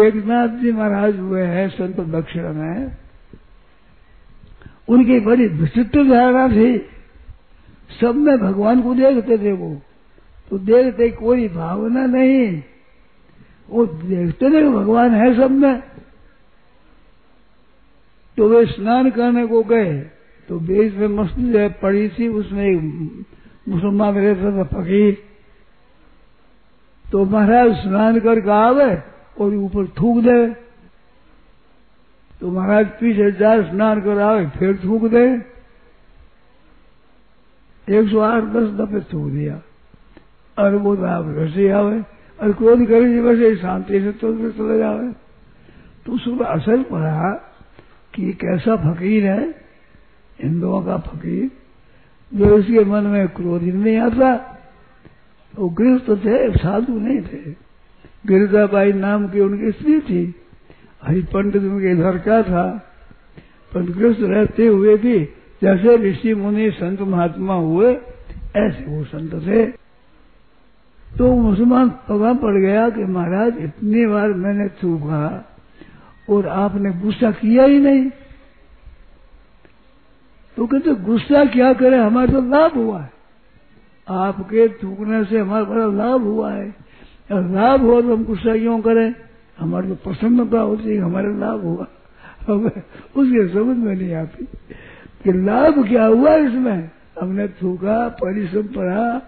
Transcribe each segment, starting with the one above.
एक नाथ जी महाराज हुए हैं संत दक्षिण में। उनकी बड़ी विचित्र धारणा थी। सब में भगवान को देखते थे वो। तो देखते कोई भावना नहीं। वो देखते थे भगवान है सब में। तो वे स्नान करने को गए। तो बीच में मस्ती पड़ी थी, उसमें एक मुसलमान रहता था फकीर। तो महाराज स्नान करके आवे। और ऊपर थूक दे। तो महाराज पीछे जा स्नान कर आवे फिर थूक दे। एक सौ आठ, दस दफे थूक दिया। और वो तो आप रसी आवे, और क्रोध करे वैसे शांति से तो चले जावे। तो उसको असर पड़ा कि कैसा फकीर है हिंदुओं का फकीर, जो इसके मन में क्रोध नहीं आता। वो गृहस्थ थे, साधु नहीं थे। गिरजाबाई नाम की उनकी स्त्री थी। हरि पंडित उनके घर का था? गृहस्थ रहते हुए भी जैसे ऋषि मुनि संत महात्मा हुए, ऐसे वो संत थे। तो मुसलमान पगा पड़ गया कि महाराज, इतनी बार मैंने थूका और आपने गुस्सा किया ही नहीं। तो कहते, गुस्सा क्या करे? हमारे तो लाभ हुआ है। आपके थूकने से हमारा बड़ा लाभ हुआ है। लाभ हो तो हम गुस्सा क्यों करें? हमारी तो प्रसन्नता होती है, हमारा लाभ हुआ। अब उसके समझ में नहीं आती कि लाभ क्या हुआ इसमें। हमने थूका, परिश्रम पढ़ा,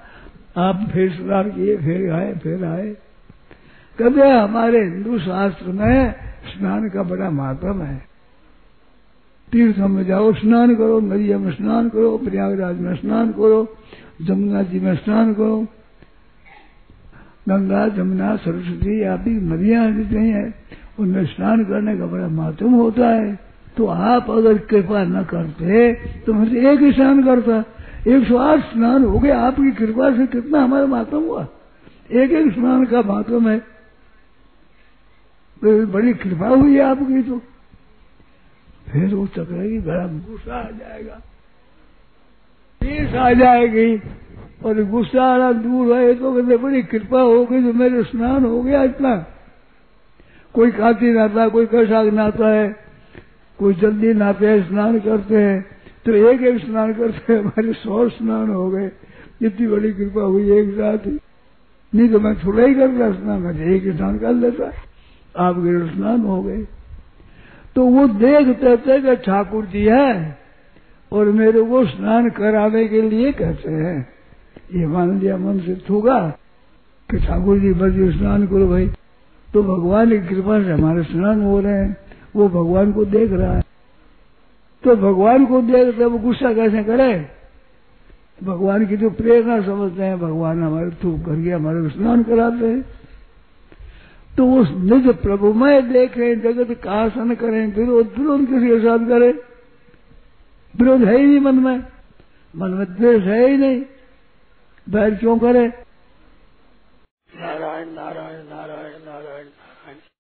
आप फिर सुधार किए, फिर आए फिर आए। कभी हमारे हिंदू शास्त्र में स्नान का बड़ा महत्व है। तीर्थ में जाओ, स्नान करो, नदिया में स्नान करो, प्रयागराज में स्नान करो, जमुना जी में स्नान करो। गंगा, जमुना, सरस्वती आदि नदियाँ जितनी है, उनमें स्नान करने का बड़ा महत्व होता है। तो आप अगर कृपा न करते तो मुझे एक ही स्नान करता। एक सौ आठ स्नान हो गए, आपकी कृपा से कितना हमारा महत्व हुआ? एक एक स्नान का महत्व है। तो बड़ी कृपा हुई आपकी तो। फिर वो चक्र की बड़ा गुस्सा आ जाएगा। आ जाएगी। और गुस्सा आना दूर है तो कहते, बड़ी कृपा हो गई तो मेरे स्नान हो गया इतना। कोई काती नहाता कोई कशाक नहाता है, कोई जल्दी नहाते हैं, स्नान करते हैं तो एक एक स्नान करते हैं, हमारे सौ स्नान हो गए। इतनी बड़ी कृपा हुई एक साथ ही। नहीं तो मैं थोड़ा ही करता स्नान, मैं एक स्नान कर लेता। आप आपके स्नान हो गए। तो वो देखते थे कि ठाकुर जी है और मेरे को स्नान कराने के लिए कहते हैं। ये मान लिया, मन से थूका कि ठाकुर जी, बस स्नान करो भाई। तो भगवान की कृपा से हमारे स्नान हो रहे हैं, वो भगवान को देख रहा है। तो भगवान को देख रहे वो गुस्सा कैसे करे? भगवान की जो प्रेरणा समझते हैं, भगवान हमारे थूक करके हमारे स्नान कराते हैं। तो उस निज प्रभु प्रभुमय देखें जगत का आसन करें, विरोध विरोध किसी के साथ करें। विरोध है ही नहीं मन में। मन में द्वेष है ही नहीं। बैर क्यों करे? नारायण नारायण।